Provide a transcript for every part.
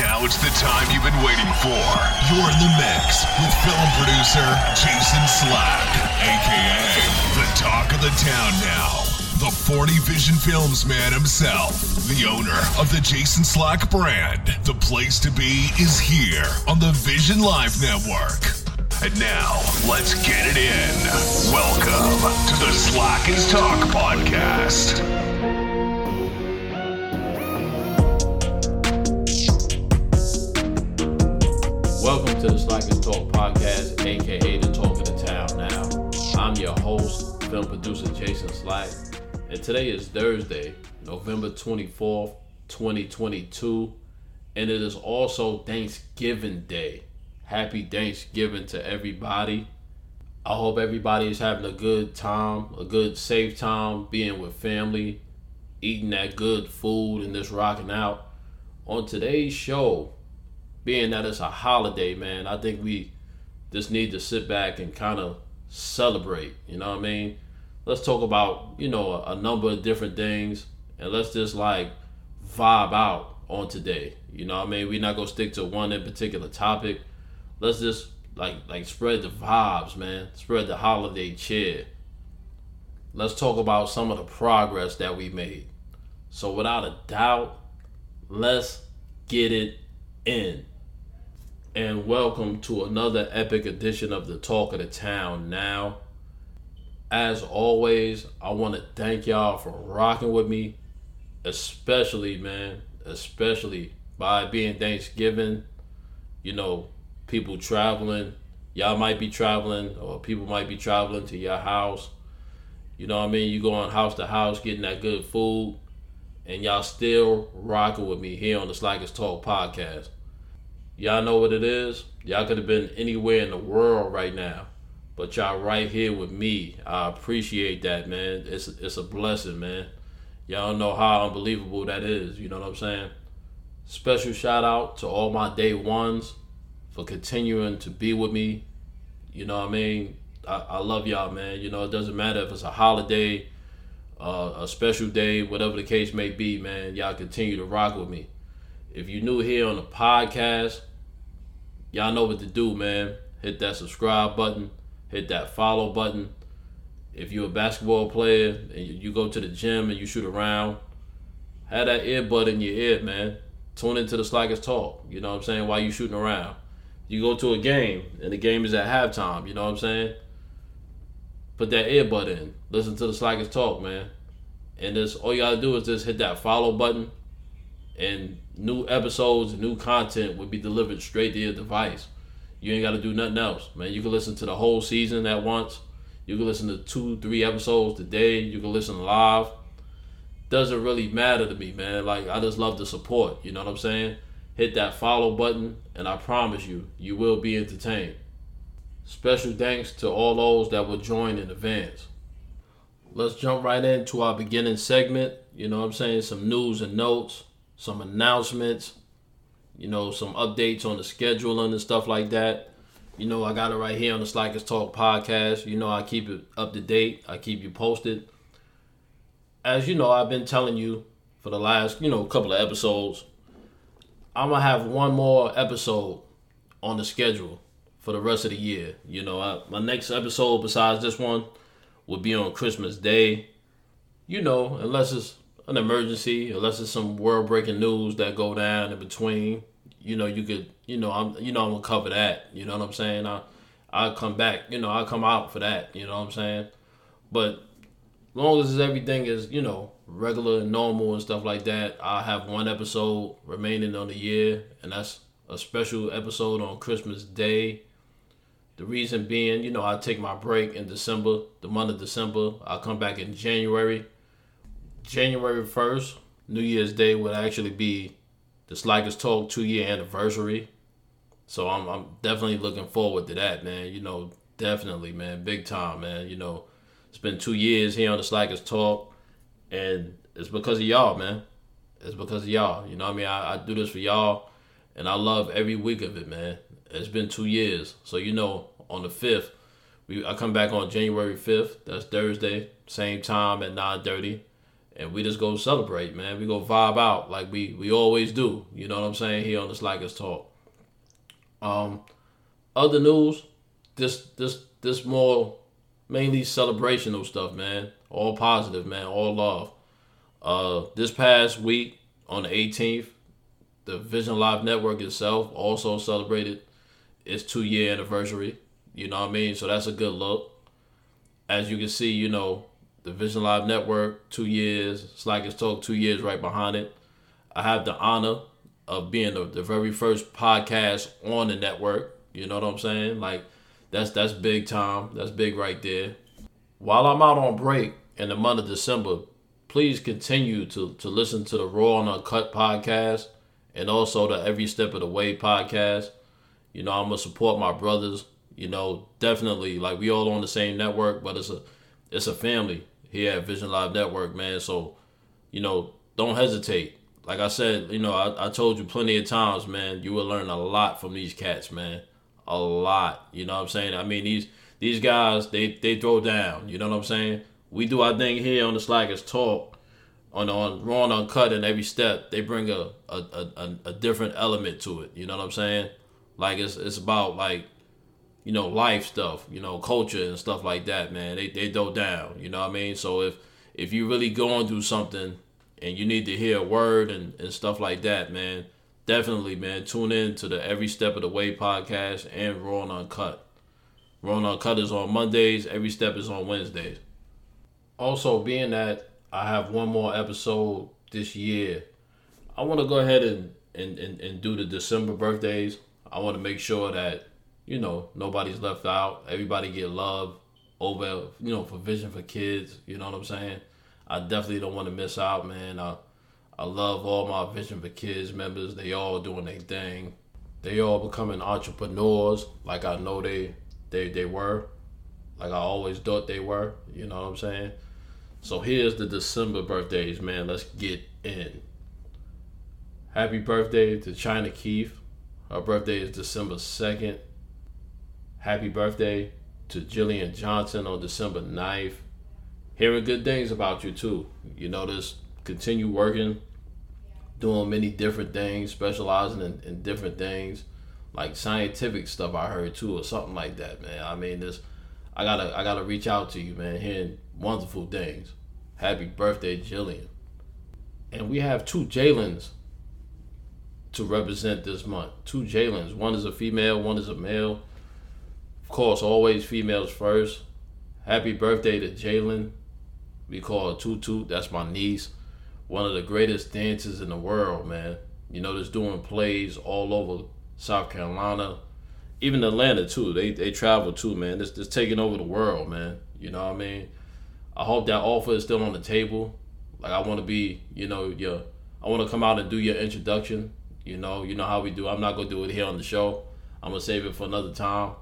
Now it's the time you've been waiting for. You're in the mix with film producer Jason Slack, aka the talk of the town now. The 40 Vision Films man himself, the owner of the Jason Slack brand. The place to be is here on the Vision Live Network. And now, let's get it in. Welcome to the Slack is Talk podcast. Welcome to the Slack is Talk podcast, aka the Talk of the Town. Now, I'm your host, film producer Jason Slack, and today is Thursday, November 24th, 2022, and it is also Thanksgiving Day. Happy Thanksgiving to everybody. I hope everybody is having a good time, a good, safe time being with family, eating that good food, and just rocking out. On today's show, being that it's a holiday, man, I think we just need to sit back and kind of celebrate. You know what I mean? Let's talk about, you know, a, a number of different things and let's just like vibe out on today. You know what I mean? We're not gonna stick to one in particular topic. Let's just like like spread the vibes, man. Spread the holiday cheer. Let's talk about some of the progress that we made. So without a doubt, let's get it in and welcome to another epic edition of the Talk of the Town now. As always, I want to thank y'all for rocking with me, especially, man, especially by being Thanksgiving. You know, people traveling. Y'all might be traveling, or people might be traveling to your house. You know what I mean? You going house to house getting that good food, and y'all still rocking with me here on the Slack is Talk podcast. Y'all know what it is. Y'all could have been anywhere in the world right now, but y'all right here with me. I appreciate that, man. It's it's a blessing, man. Y'all know how unbelievable that is. You know what I'm saying? Special shout out to all my day ones for continuing to be with me. You know what I mean? I, I love y'all, man. You know, it doesn't matter if it's a holiday, uh, a special day, whatever the case may be, man. Y'all continue to rock with me. If you're new here on the podcast, y'all know what to do, man. Hit that subscribe button, hit that follow button. If you're a basketball player and you go to the gym and you shoot around, have that earbud in your ear, man. Tune into the Slack is Talk. You know what I'm saying? While you shooting around. You go to a game and the game is at halftime. You know what I'm saying? Put that earbud in. Listen to the Slack is Talk, man. And this all you gotta do is just hit that follow button and new episodes and new content will be delivered straight to your device. You ain't got to do nothing else, man. You can listen to the whole season at once. You can listen to two, three episodes today. You can listen live. Doesn't really matter to me, man. Like I just love the support. You know what I'm saying? Hit that follow button, and I promise you, you will be entertained. Special thanks to all those that will join in advance. Let's jump right into our beginning segment. You know what I'm saying? Some news and notes some announcements, you know, some updates on the scheduling and stuff like that. You know, I got it right here on the Slackers Talk podcast. You know, I keep it up to date. I keep you posted. As you know, I've been telling you for the last, you know, couple of episodes, I'm gonna have one more episode on the schedule for the rest of the year. You know, I, my next episode besides this one will be on Christmas Day. You know, unless it's an emergency, unless it's some world breaking news that go down in between. You know, you could, you know, I'm, you know, I'm gonna cover that. You know what I'm saying? I, I'll come back. You know, I'll come out for that. You know what I'm saying? But long as everything is, you know, regular and normal and stuff like that, I have one episode remaining on the year, and that's a special episode on Christmas Day. The reason being, you know, I take my break in December, the month of December. I'll come back in January January 1st, New Year's Day, would actually be the Slack is Talk two year anniversary. So I'm, I'm definitely looking forward to that, man. You know, definitely, man. Big time, man. You know, it's been two years here on the Slack is Talk, and it's because of y'all, man. It's because of y'all. You know I mean? I, I do this for y'all, and I love every week of it, man. It's been two years. So, you know, on the 5th, we, I come back on January 5th. That's Thursday, same time at 9.30 and we just go celebrate, man. We go vibe out like we we always do. You know what I'm saying here on the Slackers Talk. Um, other news, this this this more mainly celebrational stuff, man. All positive, man. All love. Uh, this past week on the 18th, the Vision Live Network itself also celebrated its two year anniversary. You know what I mean? So that's a good look. As you can see, you know, the Vision Live Network, two years, Slackers Talk, two years right behind it. I have the honor of being the, the very first podcast on the network. You know what I'm saying? Like that's that's big time. That's big right there. While I'm out on break in the month of December, please continue to to listen to the Raw and Uncut podcast and also the Every Step of the Way podcast. You know, I'm gonna support my brothers. You know, definitely like we all on the same network, but it's a it's a family here at Vision Live Network, man. So, you know, don't hesitate. Like I said, you know, I, I told you plenty of times, man, you will learn a lot from these cats, man. A lot. You know what I'm saying? I mean these these guys, they they throw down. You know what I'm saying? We do our thing here on the Slackers Talk on on Raw and Uncut and every step they bring a a, a a different element to it. You know what I'm saying? Like it's it's about like you know life stuff, you know culture and stuff like that. Man, they they go down. You know what I mean? So if if you really going through something and you need to hear a word and, and stuff like that, man, definitely, man, tune in to the Every Step of the Way podcast and Raw and Uncut. Raw and Uncut is on Mondays. Every Step is on Wednesdays. Also, being that I have one more episode this year. I want to go ahead and, and, and, and do the December birthdays. I want to make sure that, you know, nobody's left out. Everybody get love over, you know, for Vision for Kids. You know what I'm saying? I definitely don't want to miss out, man. I, I love all my Vision for Kids members. They all doing their thing. They all becoming entrepreneurs like I know they, they, they were. Like I always thought they were. You know what I'm saying? So here's the December birthdays, man. Let's get in. Happy birthday to China Keith. Her birthday is December 2nd. Happy birthday to Jillian Johnson on December 9th. Hearing good things about you too. You know, just continue working, doing many different things, specializing in, in different things, like scientific stuff I heard too, or something like that, man. I mean, this I gotta I gotta reach out to you, man. Hearing wonderful things. Happy birthday, Jillian. And we have two Jalen's to represent this month. Two Jalen's. One is a female, one is a male. Course, always females first. Happy birthday to Jalen. We call her Tutu. That's my niece. One of the greatest dancers in the world, man. You know, just doing plays all over South Carolina, even Atlanta too. They they travel too, man. This just taking over the world, man. You know what I mean? I hope that offer is still on the table. Like I want to be, you know, your I want to come out and do your introduction. You know, you know how we do. I'm not gonna do it here on the show. I'm gonna save it for another time.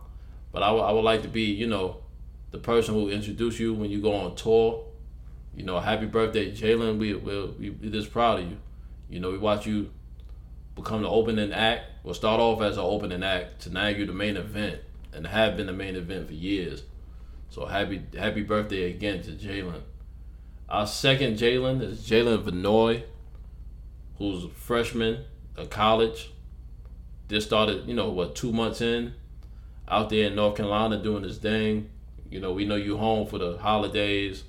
But I, w- I would like to be, you know, the person who introduce you when you go on tour. You know, happy birthday, Jalen. We we we we just proud of you. You know, we watch you become the opening act. We'll start off as an opening act to now you're the main event and have been the main event for years. So happy happy birthday again to Jalen. Our second Jalen is Jalen Vanoy, who's a freshman at college. Just started, you know, what, two months in, out there in North Carolina doing his thing. You know, we know you home for the holidays.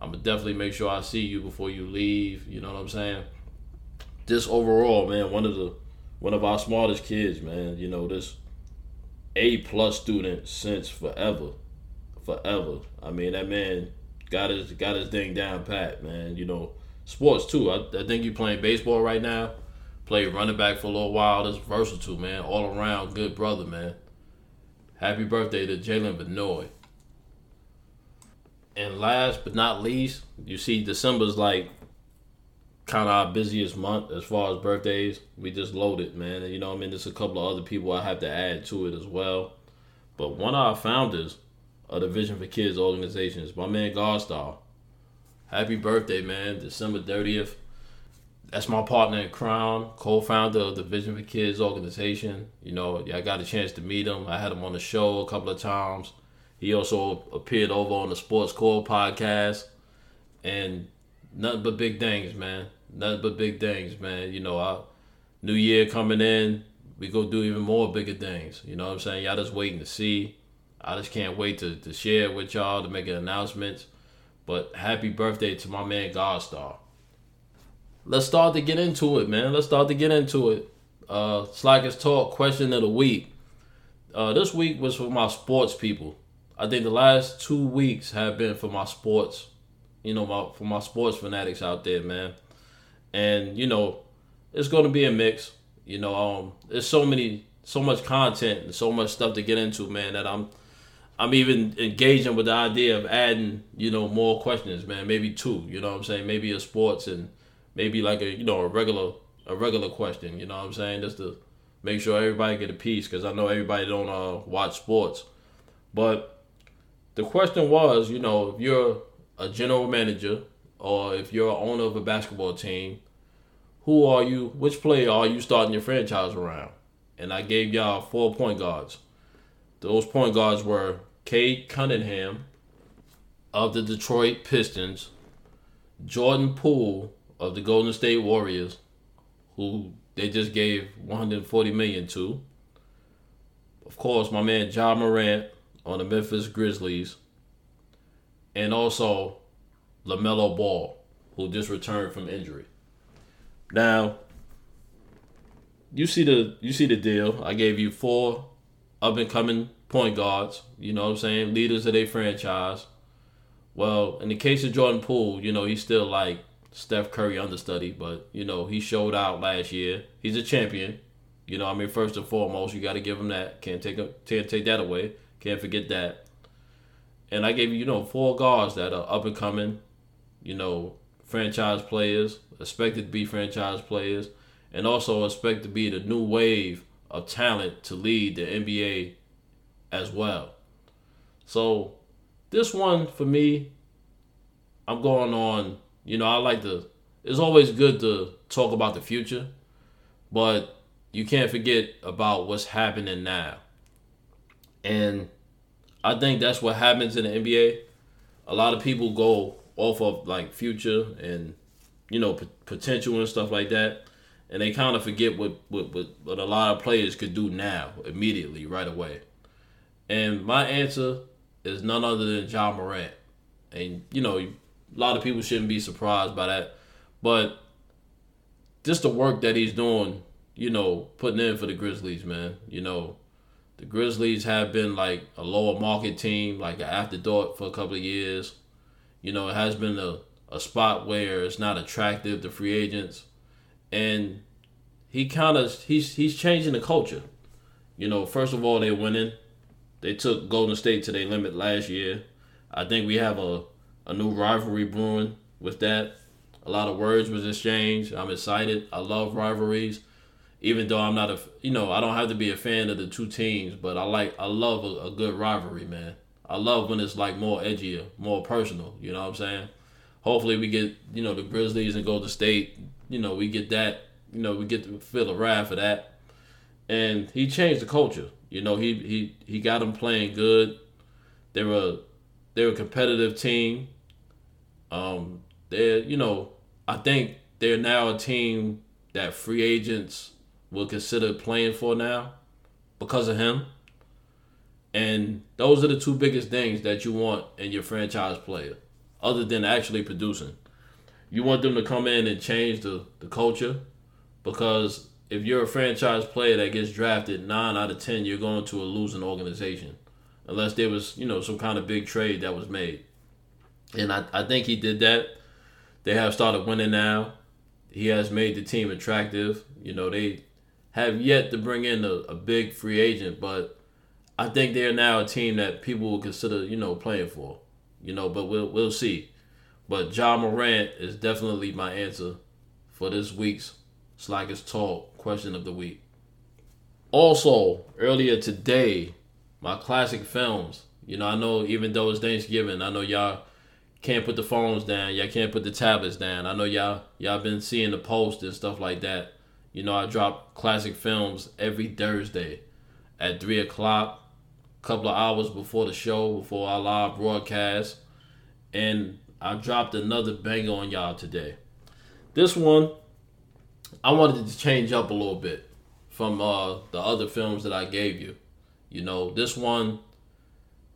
I'm gonna definitely make sure I see you before you leave. You know what I'm saying? This overall, man, one of the one of our smartest kids, man. You know, this A plus student since forever forever. I mean, that man got his got his thing down pat, man. You know, sports too. I, I think you playing baseball right now. Played running back for a little while. That's versatile, man. All around good brother, man. Happy birthday to Jalen Benoit. And last but not least, you see December's like kind of our busiest month as far as birthdays. We just loaded, man. You know, I mean, there's a couple of other people I have to add to it as well. But one of our founders of the Vision for Kids organizations. My man Godstar. Happy birthday, man. December 30th. That's my partner in Crown, co-founder of the Vision for Kids organization. You know, I got a chance to meet him. I had him on the show a couple of times. He also appeared over on the Sports Core podcast. And nothing but big things, man. Nothing but big things, man. You know, our new year coming in, we go do even more bigger things. You know what I'm saying? Y'all just waiting to see. I just can't wait to, to share with y'all to make an announcement. But happy birthday to my man Godstar. Let's start to get into it, man. Let's start to get into it. Uh Slackers Talk question of the week. Uh, this week was for my sports people. I think the last two weeks have been for my sports, you know, my for my sports fanatics out there, man. And you know, it's gonna be a mix. You know, um, there's so many, so much content and so much stuff to get into, man. That I'm, I'm even engaging with the idea of adding, you know, more questions, man. Maybe two. You know what I'm saying? Maybe a sports and maybe like a, you know, a regular, a regular question. You know what I'm saying? Just to make sure everybody get a piece because I know everybody don't uh, watch sports. But the question was, you know, if you're a general manager or if you're owner of a basketball team, who are you? Which player are you starting your franchise around? And I gave y'all four point guards. Those point guards were Cade Cunningham of the Detroit Pistons, Jordan Poole of the Golden State Warriors, who they just gave 140 million to. Of course, my man Ja Morant on the Memphis Grizzlies, and also LaMelo Ball, who just returned from injury. Now, you see the you see the deal. I gave you four up and coming point guards. You know what I'm saying? Leaders of their franchise. Well, in the case of Jordan Poole, you know he's still like Steph Curry understudy, but you know he showed out last year. He's a champion. You know, I mean, first and foremost, you got to give him that. Can't take can't take that away. Can't forget that. And I gave you, you know, four guards that are up and coming. You know, franchise players, expected to be franchise players, and also expect to be the new wave of talent to lead the NBA as well. So this one for me, I'm going on. You know, I like to. It's always good to talk about the future, but you can't forget about what's happening now. And I think that's what happens in the NBA. A lot of people go off of like future and you know p- potential and stuff like that, and they kind of forget what, what what what a lot of players could do now immediately right away. And my answer is none other than Ja Morant. And you know, a lot of people shouldn't be surprised by that, but just the work that he's doing, you know, putting in for the Grizzlies, man. You know, the Grizzlies have been like a lower market team, like an afterthought for a couple of years. You know, it has been a, a spot where it's not attractive to free agents. And he kind of he's he's changing the culture. You know, first of all, they're winning. They took Golden State to their limit last year. I think we have a, a new rivalry brewing with that. A lot of words was exchanged. I'm excited. I love rivalries. Even though I'm not a, you know, I don't have to be a fan of the two teams, but I like, I love a, a good rivalry, man. I love when it's like more edgier, more personal. You know what I'm saying? Hopefully we get you know the Grizzlies and Golden State. You know we get that. You know we get to feel the wrath of that. And he changed the culture. You know he he he got them playing good. They were they were a competitive team. Um, they're you know I think they're now a team that free agents will consider playing for now because of him. And those are the two biggest things that you want in your franchise player, other than actually producing. You want them to come in and change the, the culture because if you're a franchise player that gets drafted, nine out of ten, you're going to a losing organization. Unless there was, you know, some kind of big trade that was made. And I, I think he did that. They have started winning now. He has made the team attractive. You know, they have yet to bring in a, a big free agent, but I think they're now a team that people will consider, you know, playing for. You know, but we'll we'll see. But Ja Morant is definitely my answer for this week's Slackers Talk question of the week. Also, earlier today, my classic films. You know, I know even though it's Thanksgiving, I know y'all can't put the phones down. Y'all can't put the tablets down. I know y'all y'all been seeing the post and stuff like that. You know, I drop classic films every Thursday at three o'clock a couple of hours before the show, before our live broadcast. And I dropped another banger on y'all today. This one, I wanted to change up a little bit from uh, the other films that I gave you. You know, this one,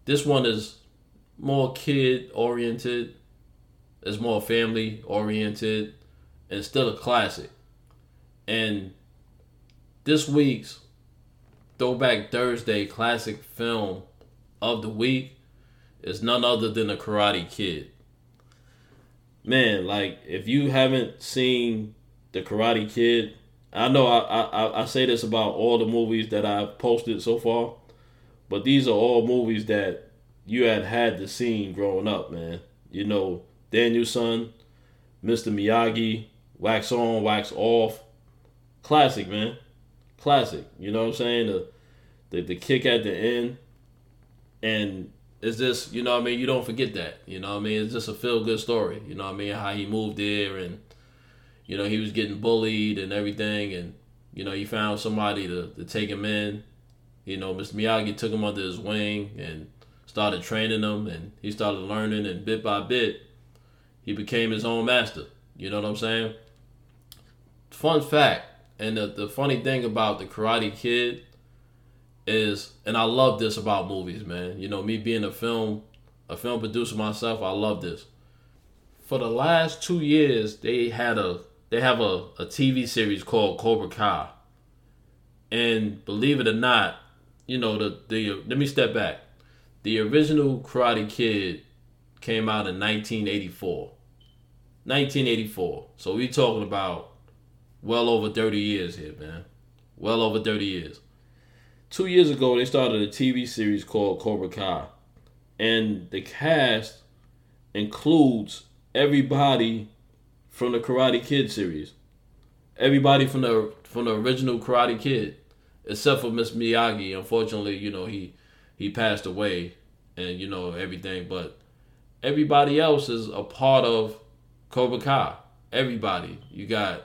this one is more kid oriented. It's more family oriented, and still a classic. And this week's Throwback Thursday classic film of the week is none other than The Karate Kid. Man, like if you haven't seen the Karate Kid, I know I, I I say this about all the movies that I've posted so far, but these are all movies that you had had the scene growing up, man. You know, Daniel-san, Mr. Miyagi, Wax On, Wax Off, classic, man, classic. You know what I'm saying? The the, the kick at the end, and it's just you know what I mean. You don't forget that. You know what I mean. It's just a feel good story. You know what I mean. How he moved there and you know he was getting bullied and everything, and you know he found somebody to, to take him in. You know, Mr. Miyagi took him under his wing and started training him, and he started learning, and bit by bit, he became his own master. You know what I'm saying? Fun fact, and the, the funny thing about the Karate Kid is, and I love this about movies, man. You know, me being a film, a film producer myself, I love this. For the last two years, they had a they have a, a TV series called Cobra Kai. And believe it or not, you know, the, the let me step back. The original Karate Kid came out in 1984. 1984. So we're talking about well over 30 years here, man. Well over 30 years two years ago they started a TV series called Cobra Kai, and the cast includes everybody from the Karate Kid series, everybody from the from the original Karate Kid, except for Miss Miyagi. Unfortunately, you know he he passed away, and you know everything, but everybody else is a part of Cobra Kai. Everybody, you got,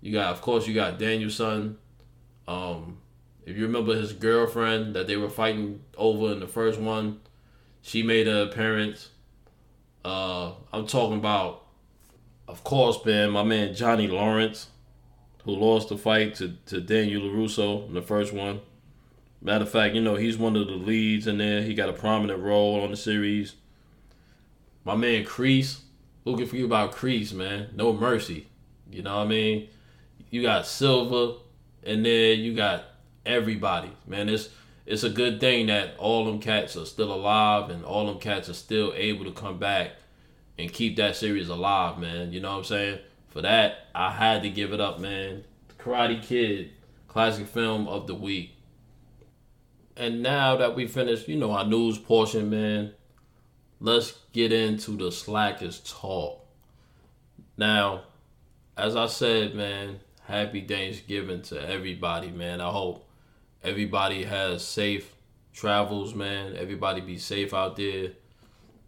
you got, of course, you got Daniel-san, um, if you remember his girlfriend that they were fighting over in the first one, she made an appearance. Uh, I'm talking about, of course, man, my man Johnny Lawrence, who lost the fight to, to Daniel LaRusso in the first one. Matter of fact, you know, he's one of the leads in there. He got a prominent role on the series. My man Kreese. Who can forget about Kreese, man? No mercy. You know what I mean? You got Silver, and then you got everybody, man. It's it's a good thing that all them cats are still alive and all them cats are still able to come back and keep that series alive, man. You know what I'm saying? For that, I had to give it up, man. The Karate Kid, classic film of the week. And now that we finished, you know, our news portion, man, let's get into the slackers talk. Now, as I said, man, happy Thanksgiving to everybody, man. I hope everybody has safe travels, man. Everybody be safe out there.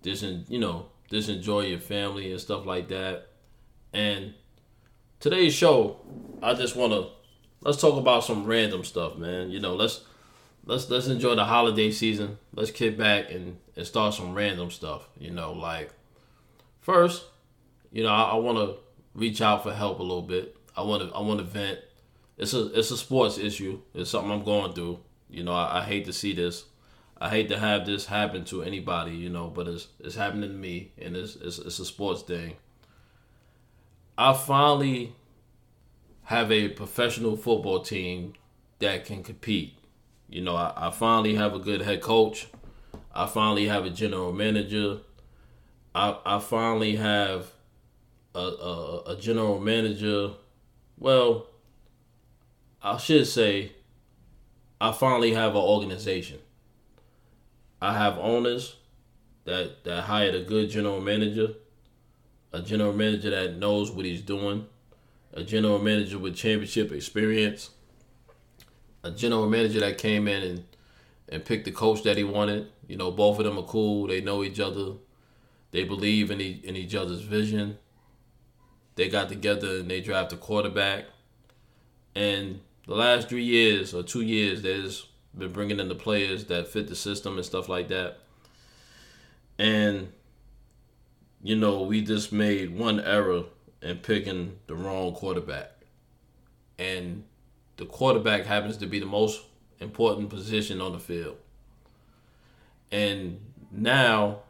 Just you know, just enjoy your family and stuff like that. And today's show, I just wanna let's talk about some random stuff, man. You know, let's let's let's enjoy the holiday season. Let's kick back and, and start some random stuff. You know, like first, you know, I, I wanna reach out for help a little bit. I wanna I wanna vent it's a it's a sports issue. It's something I'm going through. You know, I, I, hate to see this. I hate to have this happen to anybody. You know, but it's it's happening to me, and it's it's, it's a sports thing. I finally have a professional football team that can compete. You know, I, I finally have a good head coach. I finally have a general manager. I I finally have a, a, a general manager. Well, I should say, I finally have an organization. I have owners that that hired a good general manager, a general manager that knows what he's doing, a general manager with championship experience, a general manager that came in and and picked the coach that he wanted. You know, both of them are cool. They know each other. They believe in, e- in each other's vision. They got together and they draft a quarterback. And the last three years or two years, there's been bringing in the players that fit the system and stuff like that. And you know, we just made one error in picking the wrong quarterback. And the quarterback happens to be the most important position on the field. And now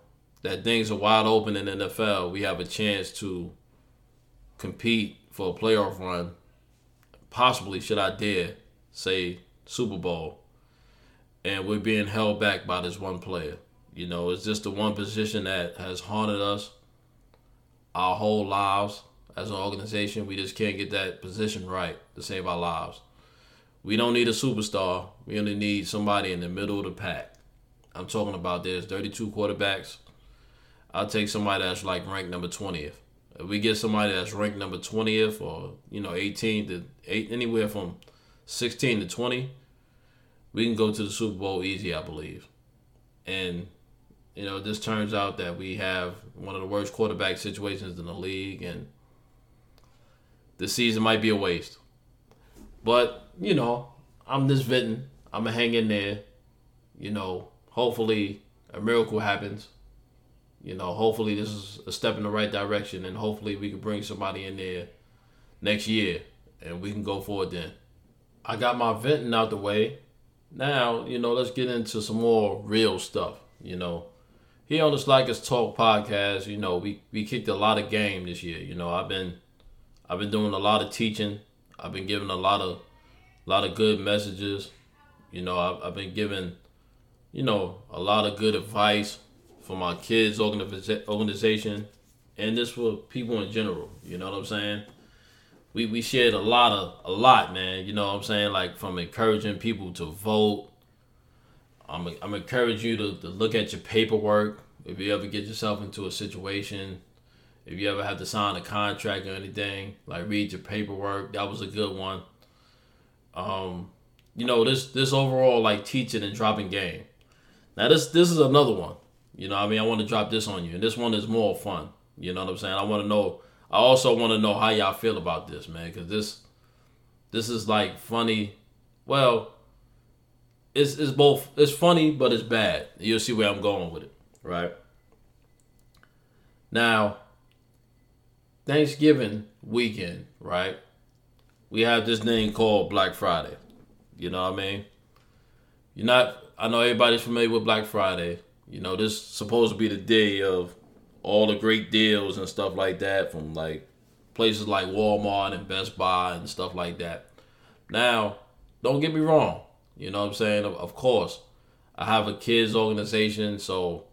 that things are wide open in the NFL, we have a chance to compete for a playoff run. Possibly, should I dare say, Super Bowl. And we're being held back by this one player. You know, it's just the one position that has haunted us our whole lives as an organization. We just can't get that position right to save our lives. We don't need a superstar. We only need somebody in the middle of the pack. I'm talking about there's 32 quarterbacks. I'll take somebody that's like ranked number 20th. If we get somebody that's ranked number 20th or, you know, 18 to 8, anywhere from 16 to 20, we can go to the Super Bowl easy, I believe. And you know, this turns out that we have one of the worst quarterback situations in the league, and the season might be a waste. But you know, I'm just venting. I'm gonna hang in there. You know, hopefully a miracle happens. You know, hopefully this is a step in the right direction, and hopefully we can bring somebody in there next year, and we can go forward then. I got my venting out the way. Now, you know, let's get into some more real stuff. You know, here on the Slackers Talk podcast, you know, we, we kicked a lot of game this year. You know, I've been I've been doing a lot of teaching. I've been giving a lot of a lot of good messages. You know, I've, I've been giving, you know, a lot of good advice for my kids' organization and just for people in general. You know what I'm saying? We we shared a lot of a lot, man. You know what I'm saying? Like from encouraging people to vote I'm, I'm encourage you to, to look at your paperwork. If you ever get yourself into a situation, if you ever have to sign a contract or anything, like read your paperwork. That was a good one. Um, you know this this overall like teaching and dropping game. Now this this is another one. You know, I mean, I want to drop this on you, and this one is more fun. You know what I'm saying? I want to know. I also want to know how y'all feel about this, man, because this this is like funny. Well, it's it's both it's funny but it's bad. You'll see where I'm going with it, right? Now, Thanksgiving weekend, right? We have this thing called Black Friday. You know what I mean? You're not I know everybody's familiar with Black Friday. You know, this supposed to be the day of all the great deals and stuff like that from like places like Walmart and Best Buy and stuff like that. Now, don't get me wrong. You know what I'm saying? Of, course, I have a kids organization, so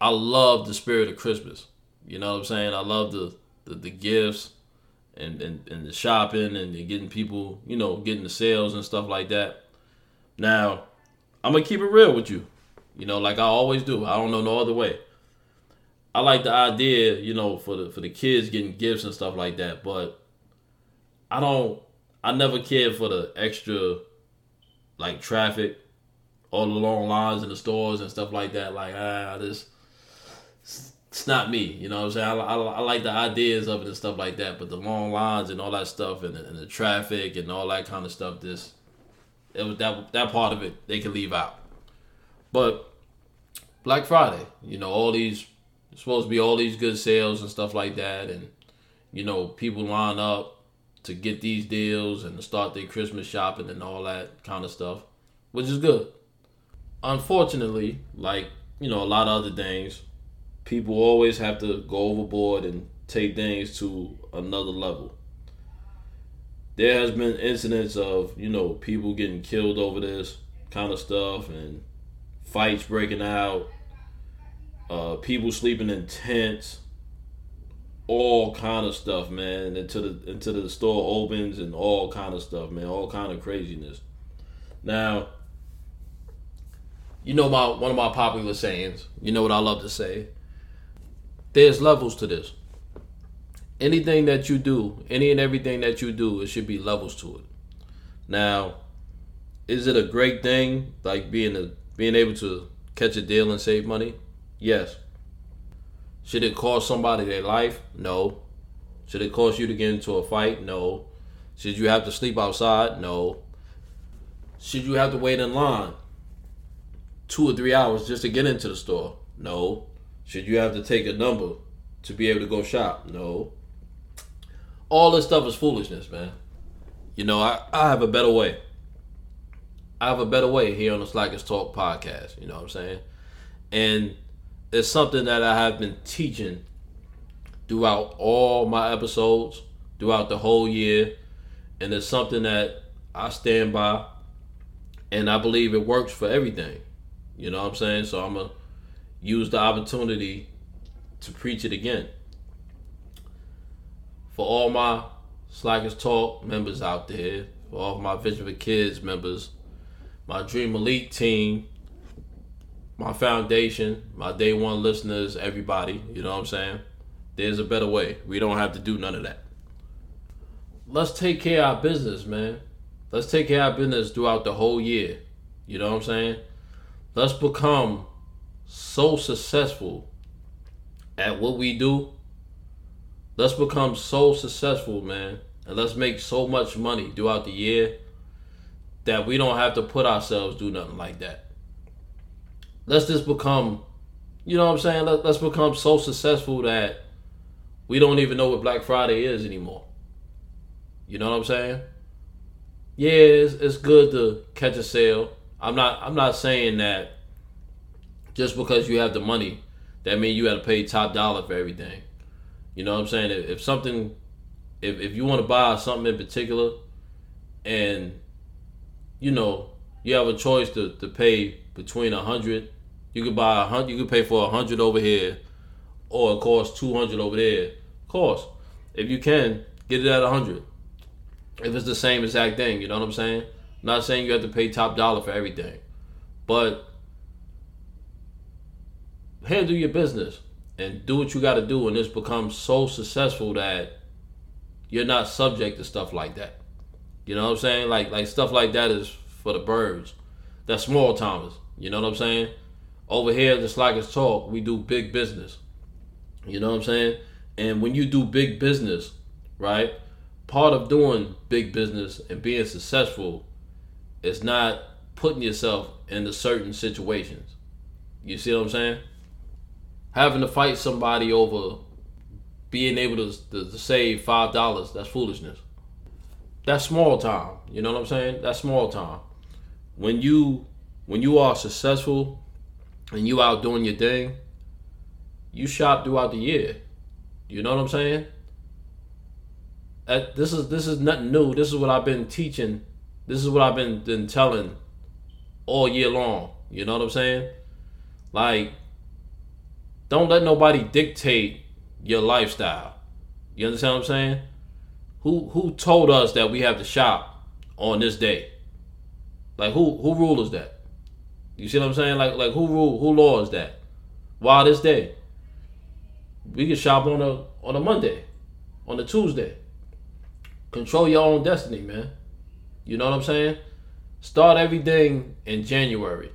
I love the spirit of Christmas. You know what I'm saying? I love the the, the gifts and, and, and the shopping and getting people, you know, getting the sales and stuff like that. Now, I'm gonna keep it real with you. You know, like I always do. I don't know no other way. I like the idea, you know, for the for the kids getting gifts and stuff like that, but I don't I never cared for the extra like traffic, all the long lines in the stores and stuff like that. Like ah, this it's not me. You know what I'm saying? I, I, I, like the ideas of it and stuff like that, but the long lines and all that stuff and the, and the traffic and all that kind of stuff. This it was that that part of it they can leave out. But Black Friday, you know, all these supposed to be all these good sales and stuff like that, and you know, people line up to get these deals and to start their Christmas shopping and all that kind of stuff, which is good. Unfortunately, like, you know, a lot of other things, people always have to go overboard and take things to another level. There has been incidents of, you know, people getting killed over this kind of stuff and fights breaking out, uh, people sleeping in tents, all kind of stuff, man. Until the until the store opens and all kind of stuff, man. All kind of craziness. Now, you know my one of my popular sayings. You know what I love to say. There's levels to this. Anything that you do, any and everything that you do, it should be levels to it. Now, is it a great thing like being a being able to catch a deal and save money? Yes. Should it cost somebody their life? No. Should it cost you to get into a fight? No. Should you have to sleep outside? No. Should you have to wait in line two or three hours just to get into the store? No. Should you have to take a number to be able to go shop? No. All this stuff is foolishness, man. You know, I, I have a better way. I have a better way here on the Slackers Talk podcast. You know what I'm saying? And it's something that I have been teaching throughout all my episodes, throughout the whole year. And it's something that I stand by. And I believe it works for everything. You know what I'm saying? So I'm going to use the opportunity to preach it again. For all my Slackers Talk members out there, for all my Vision for Kids members, my Dream Elite team, my foundation, my day one listeners, everybody, you know what I'm saying? There's a better way. We don't have to do none of that. Let's take care of our business, man. Let's take care of our business throughout the whole year. You know what I'm saying? Let's become so successful at what we do. Let's become so successful, man. And let's make so much money throughout the year that we don't have to put ourselves do nothing like that. Let's just become, you know what I'm saying? Let, let's become so successful that we don't even know what Black Friday is anymore. You know what I'm saying? Yeah, it's, it's good to catch a sale. I'm not I'm not saying that just because you have the money, that means you got to pay top dollar for everything. You know what I'm saying? If, if something, if, if you want to buy something in particular, and you know you have a choice to, to pay between a hundred, you could buy a hundred, you could pay for a hundred over here, or it costs 200 over there. Of course, if you can, get it at a 100. If it's the same exact thing, you know what I'm saying? I'm not saying you have to pay top dollar for everything, but handle your business and do what you got to do, and this becomes so successful that you're not subject to stuff like that. You know what I'm saying? Like like stuff like that is for the birds. That's small timers. You know what I'm saying? Over here, just like it's talk, we do big business. You know what I'm saying? And when you do big business, right? Part of doing big business and being successful is not putting yourself into certain situations. You see what I'm saying? Having to fight somebody over being able to, to, to save five dollars, that's foolishness. That's small time. You know what I'm saying? That's small time. When you when you are successful and you out doing your thing, you shop throughout the year. You know what I'm saying? this is this is nothing new. This is what I've been teaching. This is what I've been, been telling all year long. You know what I'm saying? Like, don't let nobody dictate your lifestyle. You understand what I'm saying? Who who told us that we have to shop on this day? Like who who rule is that? You see what I'm saying? Like like who rule who law is that? Why this day? we can shop on a on a Monday, on a Tuesday. Control your own destiny, man. You know what I'm saying? Start everything in January.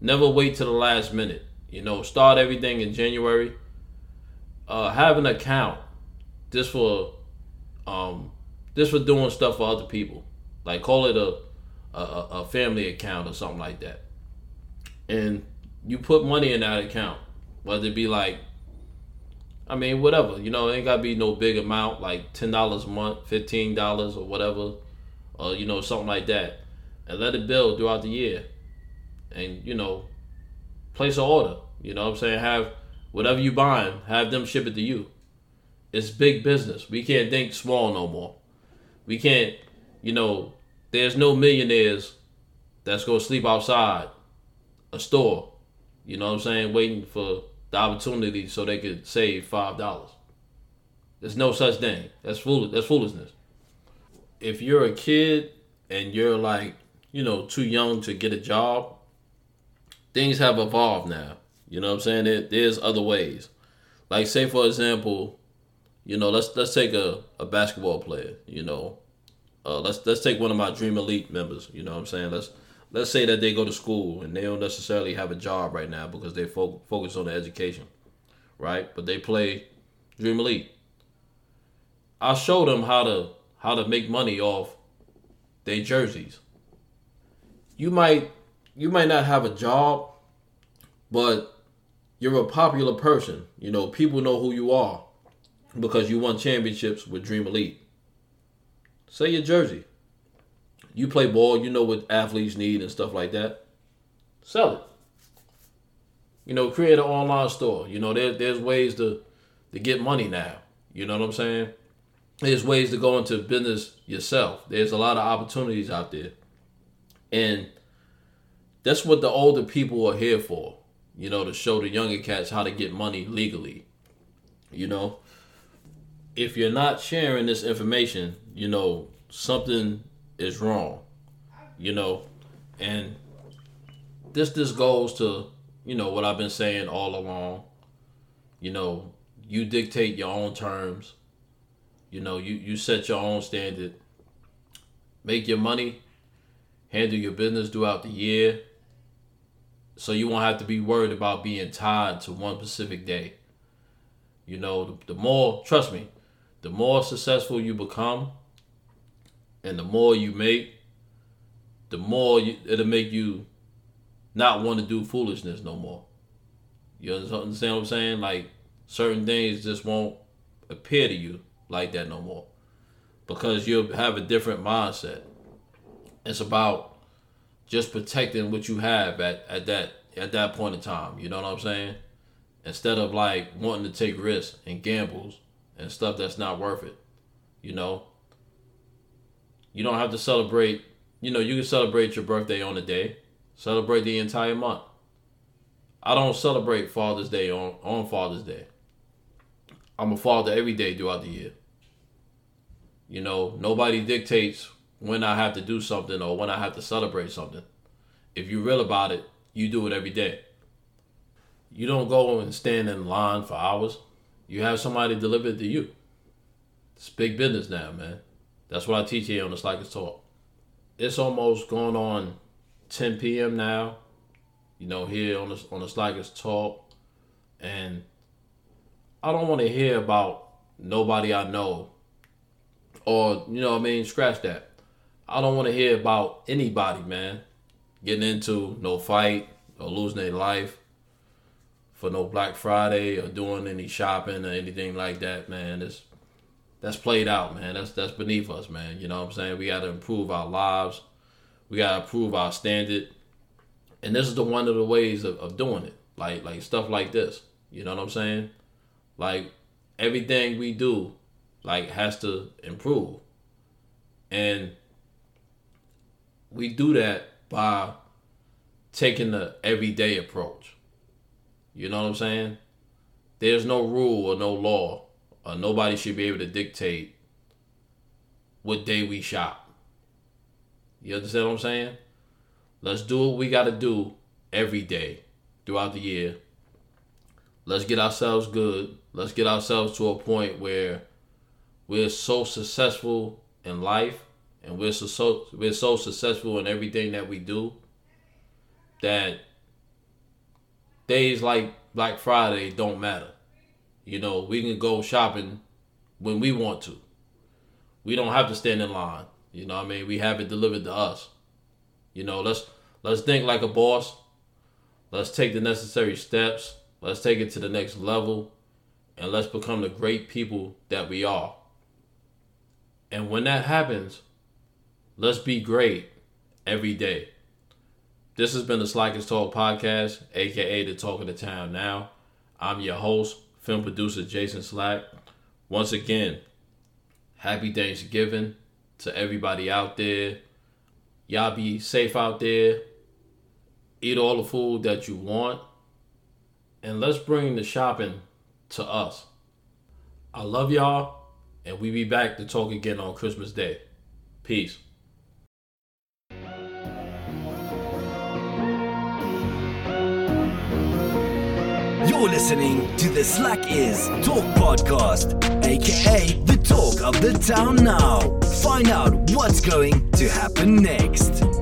Never wait till the last minute. You know, start everything in January. Uh, have an account just for um just for doing stuff for other people. Like call it a a, a family account or something like that. And you put money in that account, whether it be like I mean, whatever. You know, it ain't gotta be no big amount, like ten dollars a month, fifteen dollars or whatever, or you know, something like that, and let it build throughout the year, and you know, place an order. You know what I'm saying? Have whatever you buying, have them ship it to you. It's big business. We can't think small no more. We can't, you know, there's no millionaires that's gonna sleep outside a store. You know what I'm saying? Waiting for the opportunity so they could save five dollars. There's no such thing. That's foolish. That's foolishness. If you're a kid and you're like, you know, too young to get a job, things have evolved now. You know what I'm saying? There, there's other ways. Like say for example, you know, let's let's take a, a basketball player, you know. Uh, let's let's take one of my Dream Elite members, you know what I'm saying? Let's let's say that they go to school and they don't necessarily have a job right now because they fo- focus on the education, right? But they play Dream Elite. I'll show them how to how to make money off their jerseys. You might you might not have a job, but you're a popular person. You know, people know who you are because you won championships with Dream Elite. Say your jersey. You play ball, you know what athletes need and stuff like that. Sell it. You know, create an online store. You know, there, there's ways to to get money now. You know what I'm saying? There's ways to go into business yourself. There's a lot of opportunities out there. And that's what the older people are here for. You know, to show the younger cats how to get money legally. You know, if you're not sharing this information, you know, something is wrong. You know, and this this goes to, you know, what I've been saying all along. You know, you dictate your own terms. You know, you, you set your own standard. Make your money, handle your business throughout the year. So you won't have to be worried about being tied to one specific day. You know, the, the more, trust me, the more successful you become and the more you make, the more you, it'll make you not want to do foolishness no more. You understand what I'm saying? Like, certain things just won't appear to you like that no more because you'll have a different mindset. It's about just protecting what you have at, at that at that point in time. You know what I'm saying? Instead of like wanting to take risks and gambles and stuff that's not worth it. You know? You don't have to celebrate, you know, you can celebrate your birthday on a day. Celebrate the entire month. I don't celebrate Father's Day on, on Father's Day. I'm a father every day throughout the year. You know, nobody dictates when I have to do something or when I have to celebrate something. If you're real about it, you do it every day. You don't go and stand in line for hours. You have somebody deliver it to you. It's big business now, man. That's what I teach here on the Slackers Talk. It's almost going on 10 p.m. now. You know, here on the on the Slackers Talk, and I don't want to hear about nobody I know or, you know I mean, scratch that. I don't want to hear about anybody, man, getting into no fight or losing their life for no Black Friday or doing any shopping or anything like that, man. It's that's played out, man. That's that's beneath us, man. You know what I'm saying? We got to improve our lives. We got to improve our standard. And this is the one of the ways of, of doing it. Like like stuff like this. You know what I'm saying? Like everything we do, like has to improve, and we do that by taking the everyday approach. You know what I'm saying? There's no rule or no law, or nobody should be able to dictate what day we shop. You understand what I'm saying? Let's do what we got to do every day throughout the year. Let's get ourselves good let's get ourselves to a point where we're so successful in life and we're so, we're so successful in everything that we do that days like Black Friday don't matter. You know, we can go shopping when we want to. We don't have to stand in line. You know I mean? We have it delivered to us. You know, let's let's think like a boss. Let's take the necessary steps. Let's take it to the next level and let's become the great people that we are. And when that happens, let's be great every day. This has been the Slackers Talk podcast, aka the Talk of the Town Now. I'm your host, film producer Jason Slack. Once again, happy Thanksgiving to everybody out there. Y'all be safe out there. Eat all the food that you want. And let's bring the shopping to us. I love y'all, and we be back to talk again on Christmas Day. Peace. You're listening to the Slackers Talk Podcast, aka the talk of the town now. Find out what's going to happen next.